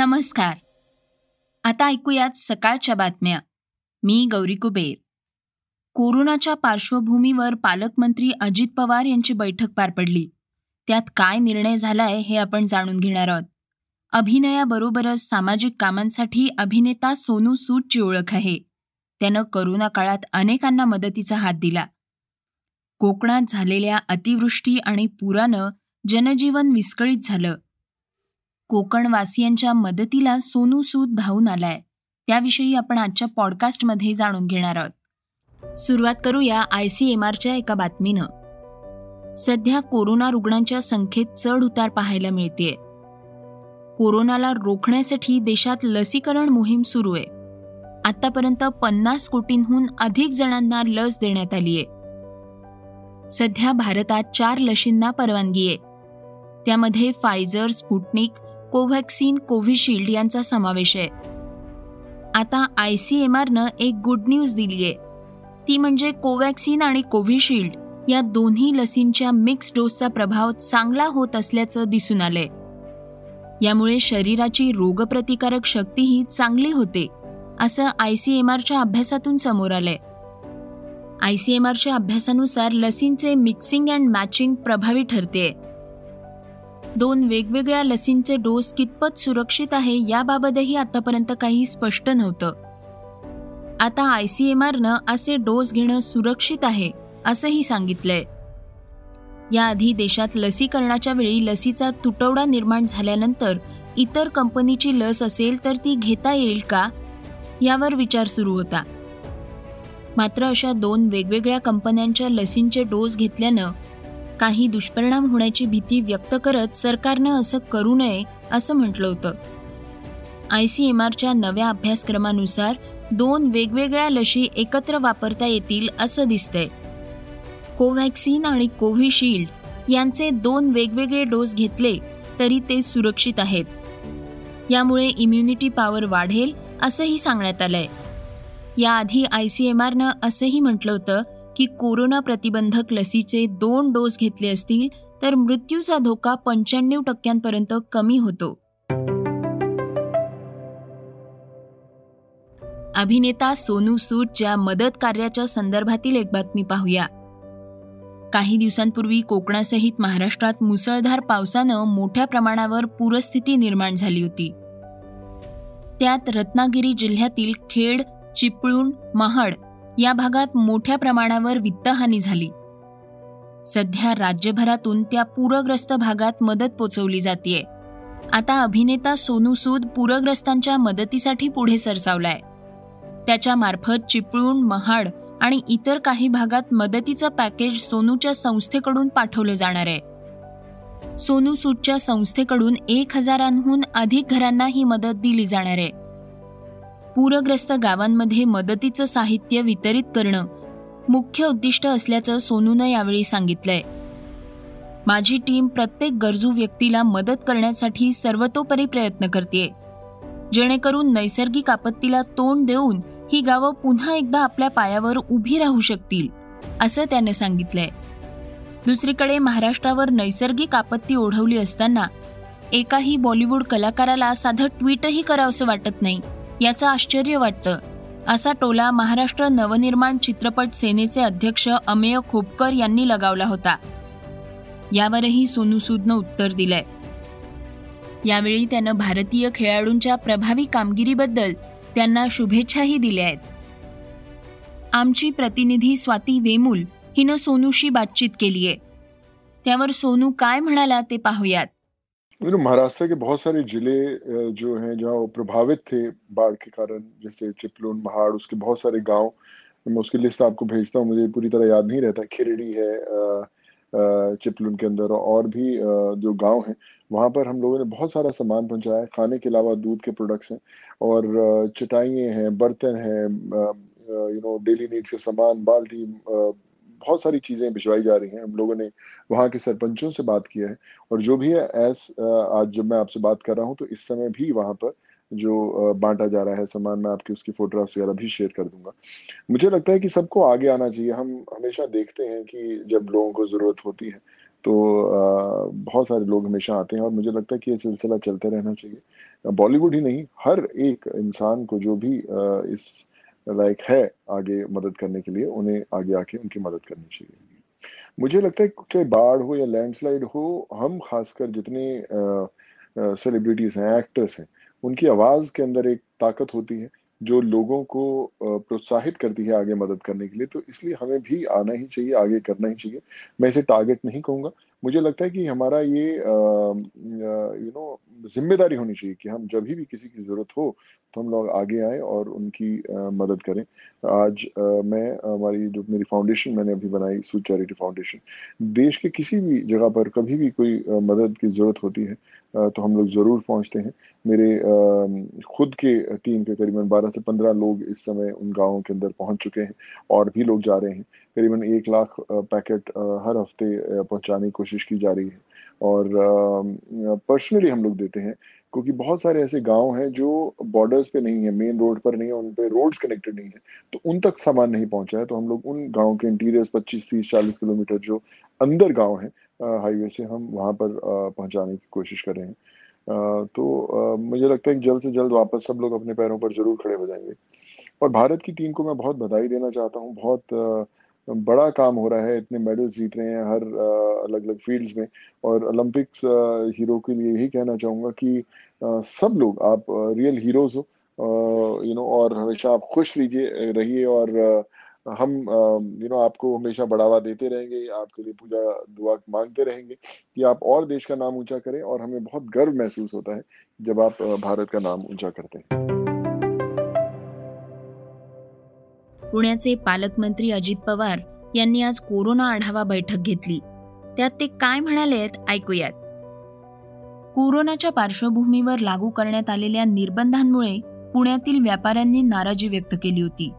नमस्कार. आता ऐकूयात सकाळच्या बातम्या. मी गौरी कुबेर. कोरोनाच्या पार्श्वभूमीवर पालकमंत्री अजित पवार यांची बैठक पार पडली. त्यात काय निर्णय झालाय हे आपण जाणून घेणार आहोत. अभिनयाबरोबरच सामाजिक कामांसाठी अभिनेता सोनू सूदची ओळख आहे. त्यानं करोना काळात अनेकांना मदतीचा हात दिला. कोकणात झालेल्या अतिवृष्टी आणि पुरानं जनजीवन विस्कळीत झालं. कोकणवासियांच्या मदतीला सोनू सूद धावून आलाय. त्याविषयी आपण आजच्या पॉडकास्टमध्ये जाणून घेणार आहोत. सुरुवात करूया आय सी एम आरच्या एका बातमीनं. सध्या कोरोना रुग्णांच्या संख्येत चढ उतार पाहायला मिळतेय. कोरोनाला रोखण्यासाठी देशात लसीकरण मोहीम सुरू आहे. आतापर्यंत पन्नास कोटींहून अधिक जणांना लस देण्यात आली आहे. सध्या भारतात चार लशींना परवानगी आहे. त्यामध्ये फायझर स्पुटनिक कोव्हॅक्सिन कोव्हिशिल्ड यांचा समावेश आहे. आता आय सी एम आरनं एक गुड न्यूज दिली आहे ती म्हणजे कोव्हॅक्सिन आणि कोव्हिशिल्ड या दोन्ही लसींच्या मिक्स डोसचा प्रभाव चांगला होत असल्याचं दिसून आलंय. यामुळे शरीराची रोगप्रतिकारक शक्तीही चांगली होते असं आय सी एम आरच्या अभ्यासातून समोर आलंय. आय सी एम आरच्या अभ्यासानुसार लसींचे मिक्सिंग अँड मॅचिंग प्रभावी ठरते दोन वेगवेगळ्या लसींचे डोस कितपत सुरक्षित आहे याबाबतही आतापर्यंत काही स्पष्ट नव्हतं. आता आय सी एम आरनं असे डोस घेणं सुरक्षित आहे असंही सांगितलंय. याआधी देशात लसीकरणाच्या वेळी लसीचा तुटवडा निर्माण झाल्यानंतर इतर कंपनीची लस असेल तर ती घेता येईल का? यावर विचार सुरू होता. मात्र अशा दोन वेगवेगळ्या कंपन्यांच्या लसींचे डोस घेतल्यानं काही दुष्परिणाम होण्याची भीती व्यक्त करत सरकारनं असं करू नये असं म्हटलं होतं. आय सी एम आरच्या नव्या अभ्यासक्रमानुसार दोन वेगवेगळ्या लशी एकत्र वापरता येतील असं दिसतंय. कोव्हॅक्सिन आणि कोव्हिशिल्ड यांचे दोन वेगवेगळे डोस घेतले तरी ते सुरक्षित आहेत. यामुळे इम्युनिटी पॉवर वाढेल असंही सांगण्यात आलंय. याआधी आय सी एम आरनं असंही म्हटलं होतं की कोरोना प्रतिबंधक लसीचे दोन डोस घेतले असतील तर मृत्यूचा धोका पंच्याण्णव टक्क्यांपर्यंत कमी होतो. अभिनेता सोनू सूदच्या मदत कार्याच्या संदर्भातील एक बातमी पाहूया. काही दिवसांपूर्वी कोकणासहित महाराष्ट्रात मुसळधार पावसानं मोठ्या प्रमाणावर पूरस्थिती निर्माण झाली होती. त्यात रत्नागिरी जिल्ह्यातील खेड चिपळूण महाड या भागात मोठ्या प्रमाणावर वित्तहानी झाली. सध्या राज्यभरातून त्या पूरग्रस्त भागात मदत पोचवली जाते आता अभिनेता सोनू सूद पूरग्रस्तांच्या मदतीसाठी पुढे सरसावलाय. त्याच्या मार्फत चिपळूण महाड आणि इतर काही भागात मदतीचं पॅकेज सोनूच्या संस्थेकडून पाठवलं जाणार आहे. सोनू सूदच्या संस्थेकडून एक हजारांहून अधिक घरांना ही मदत दिली जाणार आहे. पूरग्रस्त गावांमध्ये मदतीचं साहित्य वितरित करणं मुख्य उद्दिष्ट असल्याचं सोनूनं यावेळी सांगितलंय. माझी टीम प्रत्येक गरजू व्यक्तीला मदत करण्यासाठी सर्वतोपरी प्रयत्न करते जेणेकरून नैसर्गिक आपत्तीला तोंड देऊन ही गावं पुन्हा एकदा आपल्या पायावर उभी राहू शकतील असं त्यानं सांगितलंय. दुसरीकडे महाराष्ट्रावर नैसर्गिक आपत्ती ओढवली असताना एकाही बॉलिवूड कलाकाराला साधं ट्विटही करावंसं वाटत नाही. याचं आश्चर्य वाटतं. असा टोला महाराष्ट्र नवनिर्माण चित्रपट सेनेचे अध्यक्ष अमेय खोपकर यांनी लगावला होता. यावरही सोनू सूदनं उत्तर दिलंय. यावेळी त्यानं भारतीय खेळाडूंच्या प्रभावी कामगिरीबद्दल त्यांना शुभेच्छाही दिल्या आहेत. आमची प्रतिनिधी स्वाती वेमुल हिनं सोनूशी बातचीत केली आहे त्यावर सोनू काय म्हणाला ते पाहूयात. महाराष्ट्र के बहुत सारे ज़िले जो हैं, जहाँ प्रभावित थे बाढ़ के कारण, जैसे चिपलून, महाड़, उसके बहुत सारे गाँव मैं उसकी लिस्ट आपको भेजता हूँ, मुझे पूरी तरह याद नहीं रहता। खिरड़ी है चिपलून के अंदर और भी जो गाँव हैं, वहाँ पर हम लोगों ने बहुत सारा सामान पहुँचाया। खाने के अलावा दूध के प्रोडक्ट्स हैं और चटाइयाँ हैं, बर्तन हैं यू नो डेली नीड्स के सामान, बाल्टी बहुत सारी चीज़ें भिजवाई जा रही हैं। हम लोगों ने वहाँ के सरपंचों से बात किया है और जो भी है एस आज जब मैं आपसे बात कर रहा हूँ तो इस समय भी वहाँ पर जो बांटा जा रहा है सामान, मैं आपकी उसकी फोटोग्राफ्स वगैरह भी शेयर कर दूँगा। मुझे लगता है कि सबको आगे आना चाहिए। हम हमेशा देखते हैं कि जब लोगों को ज़रूरत होती है तो बहुत सारे लोग हमेशा आते हैं और मुझे लगता है कि ये सिलसिला चलते रहना चाहिए। बॉलीवुड ही नहीं, हर एक इंसान को जो भी इस लाइक है आगे मदद करने के लिए, उन्हें आगे आके उनकी मदद करनी चाहिए। मुझे लगता है चाहे बाढ़ हो या लैंडस्लाइड हो, हम खासकर जितने सेलिब्रिटीज हैं एक्टर्स हैं, उनकी आवाज़ के अंदर एक ताकत होती है, जो लोगों को प्रोत्साहित करती है आगे मदद करने के लिए। तो इसलिए हमें भी आना ही चाहिए, आगे करना ही चाहिए। मैं इसे टारगेट नहीं कहूँगा। मुझे लगता है कि हमारा ये यू नो ज़िम्मेदारी होनी चाहिए कि हम जब भी किसी की ज़रूरत हो तो हम लोग आगे आए और उनकी आ, मदद करें। आज आ, मैं हमारी जो मेरी फाउंडेशन मैंने अभी बनाई सूट चैरिटी फाउंडेशन देश के किसी भी जगह पर कभी भी कोई आ, मदद की ज़रूरत होती है तो हम लोग ज़रूर पहुँचते हैं। मेरे खुद के टीम के करीबन 12 से 15 लोग इस समय उन गाँवों के अंदर पहुँच चुके हैं और भी लोग जा रहे हैं। करीबन एक लाख पैकेट हर हफ़्ते पहुँचाने की कोशिश की जा रही है। और पर्सनली हम लोग देते हैं, क्योंकि बहुत सारे ऐसे गाँव हैं जो बॉर्डर्स पे नहीं है मेन रोड पर नहीं है, उन पे रोड्स कनेक्टेड नहीं है तो उन तक सामान नहीं पहुँचा है। तो हम लोग उन गाँव के इंटीरियर्स 25 तीस 40 किलोमीटर जो अंदर गाँव है हाईवे से हम वहाँ पर पहुँचाने की कोशिश कर रहे हैं। तो मुझे लगता है कि जल्द से जल्द वापस सब लोग अपने पैरों पर ज़रूर खड़े हो जाएँगे। और भारत की टीम को मैं बहुत बधाई देना चाहता हूँ, बहुत बड़ा काम हो रहा है, इतने मेडल्स जीत रहे हैं हर अलग अलग फील्ड्स में। और ओलंपिक्स हीरो के लिए यही कहना चाहूँगा कि सब लोग, आप रियल हीरोज हो यू नो और हमेशा आप खुश रहिए रहिए और हम यू नो आपको हमेशा बढ़ावा देते रहेंगे, आपके लिए पूजा, दुआ मांगते रहेंगे कि आप और देश का नाम ऊँचा करें और हमें बहुत गर्व महसूस होता है जब आप भारत का नाम ऊँचा करते हैं। पुण्याचे पालकमंत्री अजित पवार यांनी आज कोरोना आढावा बैठक घेतली. त्यात ते काय म्हणालेत ऐकूयात. कोरोनाच्या पार्श्वभूमीवर लागू करण्यात आलेल्या निर्बंधांमुळे पुण्यातील व्यापाऱ्यांनी नाराजी व्यक्त केली होती.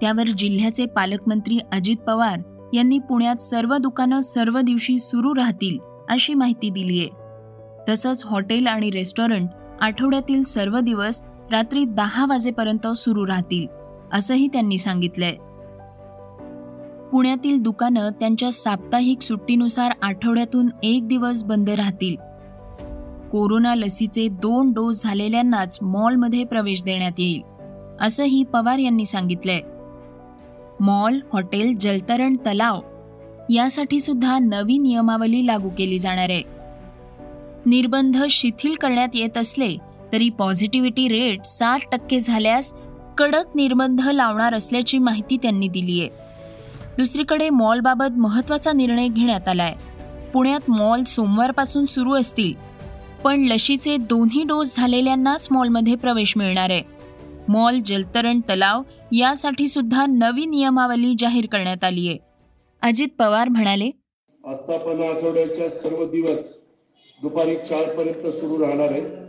त्यावर जिल्ह्याचे पालकमंत्री अजित पवार यांनी पुण्यात सर्व दुकानं सर्व दिवशी सुरू राहतील अशी माहिती दिली आहे तसंच हॉटेल आणि रेस्टॉरंट आठवड्यातील सर्व दिवस रात्री दहा वाजेपर्यंत सुरू राहतील. असंही त्यांनी सांगितलंय. पुण्यातील दुकानं त्यांच्या साप्ताहिक सुट्टीनुसार आठवड्यातून एक दिवस बंद राहतील. कोरोना लसीचे दोन डोस झालेल्यांनाच मॉलमध्ये प्रवेश देण्यात येईल असंही पवार यांनी सांगितलंय. मॉल हॉटेल जलतरण तलाव यासाठी सुद्धा नवी नियमावली लागू केली जाणार आहे. निर्बंध शिथिल करण्यात येत असले तरी पॉझिटिव्हिटी रेट साठ टक्के झाल्यास कडक निर्बंध लावणार असल्याची माहिती त्यांनी दिली आहे दुसरीकडे मॉलबाबत महत्त्वाचा निर्णय घेण्यात आलाय. पुण्यात मॉल सोमवारपासून सुरू असतील पण लशीचे दोन्ही डोस झालेल्यांनाच मॉलमध्ये प्रवेश मिळणार आहे. मॉल जलतरण तलाव यासाठी सुद्धा नवी नियमावली जाहीर करण्यात आली आहे अजित पवार म्हणाले आस्थापना आठवड्याच्या सर्व दिवस दुपारी चार पर्यंत सुरू राहणार आहे.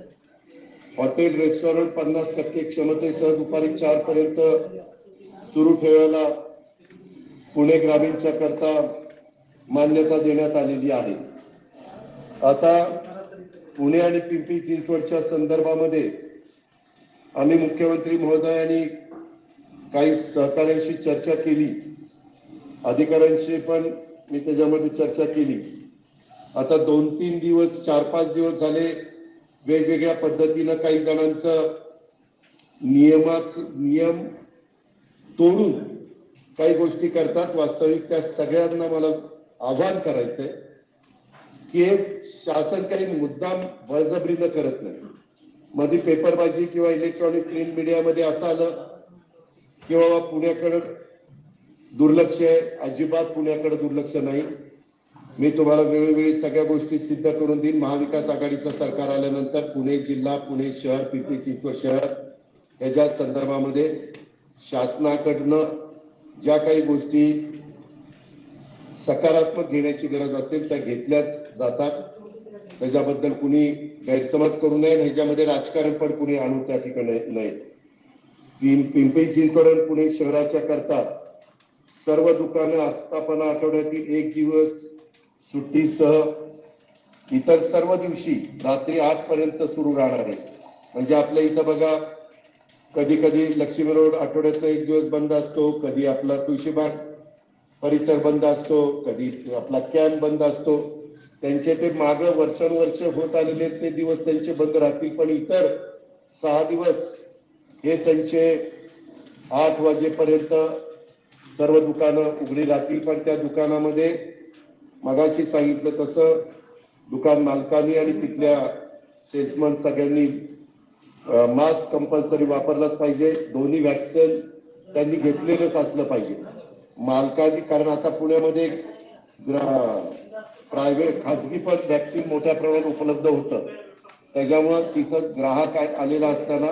हॉटेल रेस्टॉरंट पन्नास टक्के क्षमतेसह दुपारी चार पर्यंत सुरू ठेवायला पुणे ग्रामीणच्या करता मान्यता देण्यात आलेली आहे. आता पुणे आणि पिंपरी चिंचवडच्या संदर्भामध्ये आम्ही मुख्यमंत्री महोदयांनी काही सहकाऱ्यांशी चर्चा केली. अधिकाऱ्यांशी पण मी त्याच्यामध्ये चर्चा केली. आता दोन तीन दिवस चार पाच दिवस झाले वेगवेगळ्या पद्धतीनं काही जणांचं नियमाच नियम तोडून काही गोष्टी करतात. वास्तविक त्या सगळ्यांना मला आव्हान करायचंय की शासन काही मुद्दाम बळजबरीनं करत नाही. मध्ये पेपरबाजी किंवा इलेक्ट्रॉनिक प्रिंट मीडियामध्ये असं आलं की बाबा पुण्याकडं दुर्लक्ष आहे. अजिबात पुण्याकडे दुर्लक्ष नाही. मी तुम्हाला वेळोवेळी सगळ्या गोष्टी सिद्ध करून देईन. महाविकास आघाडीचं सरकार आल्यानंतर पुणे जिल्हा पुणे शहर पिंपरी चिंचवड शहर याच्या संदर्भामध्ये शासनाकडनं ज्या काही गोष्टी सकारात्मक घेण्याची गरज असेल त्या घेतल्याच जातात. त्याच्याबद्दल कुणी गैरसमज करू नये ह्याच्यामध्ये राजकारण पण कुणी आणू त्या ठिकाणी नाही पिंपरी चिंचवड पुणे शहराच्या करता सर्व दुकानं आस्थापना आठवड्यातील एक दिवस सुट्टीसह इतर सर्व दिवशी रात्री आठ पर्यंत सुरू राहणार आहे. म्हणजे आपल्या इथं बघा कधी कधी लक्ष्मी रोड आठवड्यात एक दिवस बंद असतो कधी आपला तुळशीबाग परिसर बंद असतो कधी आपला कॅन बंद असतो. त्यांचे ते माग वर्षानुवर्ष होत आलेले ते दिवस त्यांचे बंद राहतील. पण इतर सहा दिवस हे त्यांचे आठ वाजेपर्यंत सर्व दुकानं उघडी राहतील. पण त्या दुकानामध्ये मगाशी सांगितलं तसं दुकान मालकांनी आणि तिथल्या सेल्समन सगळ्यांनी मास्क कंपल्सरी वापरलाच पाहिजे. दोन्ही व्हॅक्सिन त्यांनी घेतलेलंच असलं पाहिजे. मालकांनी कारण आता पुण्यामध्ये प्रायव्हेट खाजगी पण वॅक्सिन मोठ्या प्रमाणात उपलब्ध होतं. त्याच्यामुळं तिथं ग्राहक आलेला असताना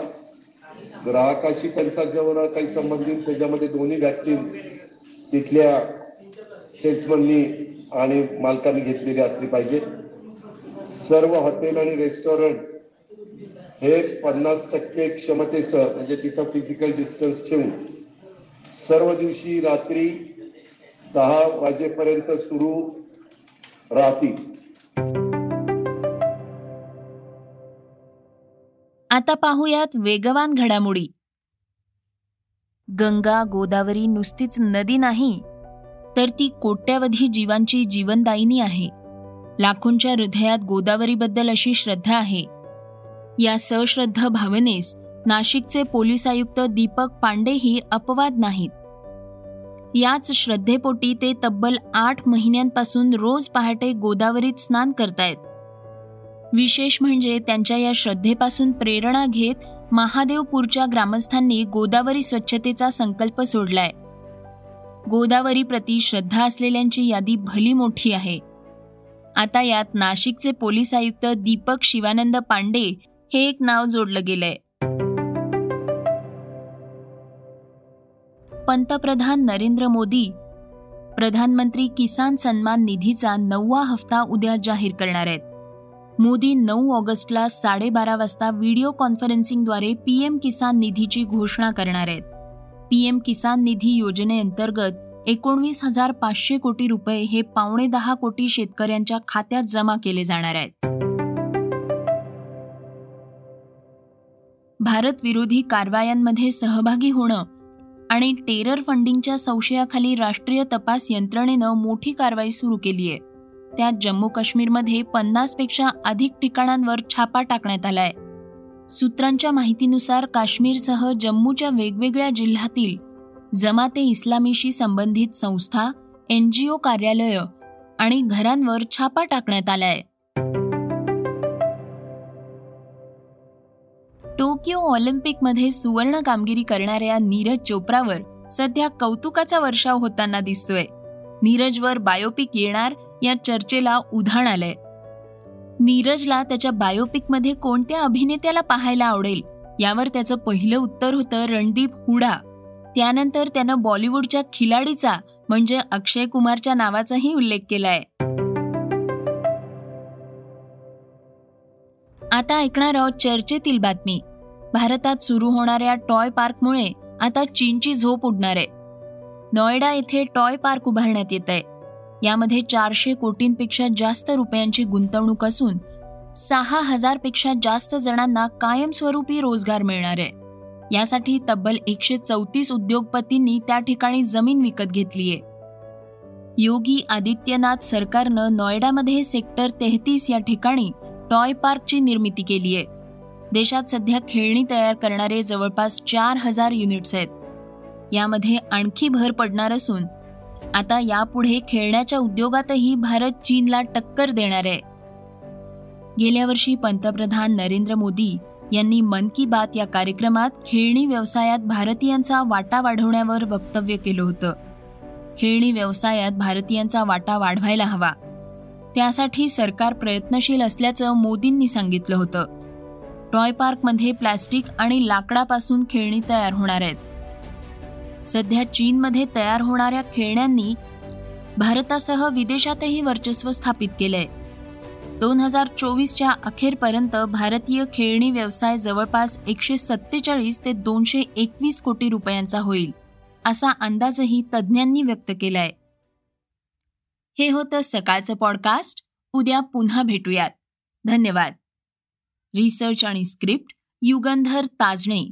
ग्राहकाशी त्यांचा जेवढा काही संबंधित त्याच्यामध्ये दोन्ही व्हॅक्सिन तिथल्या सेल्समननी आणि मालकाने घेतलेली असली पाहिजे. सर्व हॉटेल आणि रेस्टॉरंट हे पन्नास टक्के क्षमतेसह म्हणजे तिथं फिजिकल डिस्टन्स ठेवून सर्व दिवशी रात्री दहा वाजेपर्यंत सुरू राहतील. आता पाहूयात वेगवान घडामोडी. गंगा गोदावरी नुसतीच नदी नाही तर ती कोट्यावधी जीवांची जीवनदायिनी आहे. लाखोंच्या हृदयात गोदावरीबद्दल अशी श्रद्धा आहे. या सश्रद्ध भावनेस नाशिकचे पोलीस आयुक्त दीपक पांडेही अपवाद नाहीत. याच श्रद्धेपोटी ते तब्बल आठ महिन्यांपासून रोज पहाटे गोदावरीत स्नान करतायत. विशेष म्हणजे त्यांच्या या श्रद्धेपासून प्रेरणा घेत महादेवपूरच्या ग्रामस्थांनी गोदावरी स्वच्छतेचा संकल्प सोडलाय. गोदावरी प्रती श्रद्धा असलेल्यांची यादी भली मोठी आहे. आता यात नाशिकचे पोलीस आयुक्त दीपक शिवानंद पांडे हे एक नाव जोडलं गेलंय. पंतप्रधान नरेंद्र मोदी प्रधानमंत्री किसान सन्मान निधीचा नववा हप्ता उद्या जाहीर करणार आहेत. मोदी नऊ ऑगस्टला साडेबारा वाजता व्हिडिओ कॉन्फरन्सिंगद्वारे पीएम किसान निधीची घोषणा करणार आहेत. पीएम किसान निधी योजनेअंतर्गत एकोणवीस हजार पाचशे कोटी रुपये हे पावणे दहा कोटी शेतकऱ्यांच्या खात्यात जमा केले जाणार आहेत. भारत विरोधी कारवायांमध्ये सहभागी होणं आणि टेरर फंडिंगच्या संशयाखाली राष्ट्रीय तपास यंत्रणेनं मोठी कारवाई सुरू केली आहे त्यात जम्मू काश्मीरमध्ये पन्नासपेक्षा अधिक ठिकाणांवर छापा टाकण्यात आलाय. सूत्रांच्या माहितीनुसार काश्मीरसह जम्मूच्या वेगवेगळ्या जिल्ह्यातील जमाते इस्लामीशी संबंधित संस्था एनजीओ कार्यालय आणि घरांवर छापा टाकण्यात आलाय. टोकियो ऑलिम्पिकमध्ये सुवर्ण कामगिरी करणाऱ्या नीरज चोप्रावर सध्या कौतुकाचा वर्षाव होताना दिसतोय. नीरजवर बायोपिक येणार या चर्चेला उधाण आलंय. नीरजला त्याच्या बायोपिकमध्ये कोणत्या अभिनेत्याला पाहायला आवडेल यावर त्याचं पहिलं उत्तर होतं रणदीप हुडा. त्यानंतर त्यानं बॉलिवूडच्या खिलाडीचा म्हणजे अक्षय कुमारच्या नावाचाही उल्लेख केलाय. आता ऐकणार आहोत चर्चेतील बातमी. भारतात सुरू होणाऱ्या टॉय पार्कमुळे आता चीनची झोप उडणार आहे. नोएडा येथे टॉय पार्क उभारण्यात येत आहे यामध्ये चारशे कोटींपेक्षा जास्त रुपयांची गुंतवणूक असून सहा हजारपेक्षा जास्त जणांना कायमस्वरूपी रोजगार मिळणार आहे. यासाठी तब्बल एकशे चौतीस उद्योगपतींनी त्या ठिकाणी जमीन विकत घेतलीय योगी आदित्यनाथ सरकारनं नोएडामध्ये सेक्टर तेहतीस या ठिकाणी टॉय पार्कची निर्मिती केली आहे. देशात सध्या खेळणी तयार करणारे जवळपास चार हजार युनिट्स आहेत. यामध्ये आणखी भर पडणार असून आता यापुढे खेळण्याच्या उद्योगातही भारत चीनला टक्कर देणार आहे. गेल्या वर्षी पंतप्रधान नरेंद्र मोदी यांनी मन की बात या कार्यक्रमात खेळणी व्यवसायात भारतीयांचा वाटा वाढवण्यावर वक्तव्य केलं होतं. खेळणी व्यवसायात भारतीयांचा वाटा वाढवायला हवा. त्यासाठी सरकार प्रयत्नशील असल्याचं मोदींनी सांगितलं होतं. टॉय पार्कमध्ये प्लॅस्टिक आणि लाकडापासून खेळणी तयार होणार आहेत. सध्या चीनमध्ये तयार होणाऱ्या खेळण्यांनी भारतासह विदेशातही वर्चस्व स्थापित केलंय. दोन हजार चोवीसच्या अखेरपर्यंत भारतीय खेळणी व्यवसाय जवळपास एकशे सत्तेचाळीस ते दोनशे एकवीस कोटी रुपयांचा होईल असा अंदाजही तज्ज्ञांनी व्यक्त केलाय. हे होतं सकाळचं पॉडकास्ट उद्या पुन्हा भेटूयात. धन्यवाद. रिसर्च आणि स्क्रिप्ट युगंधर ताजणे.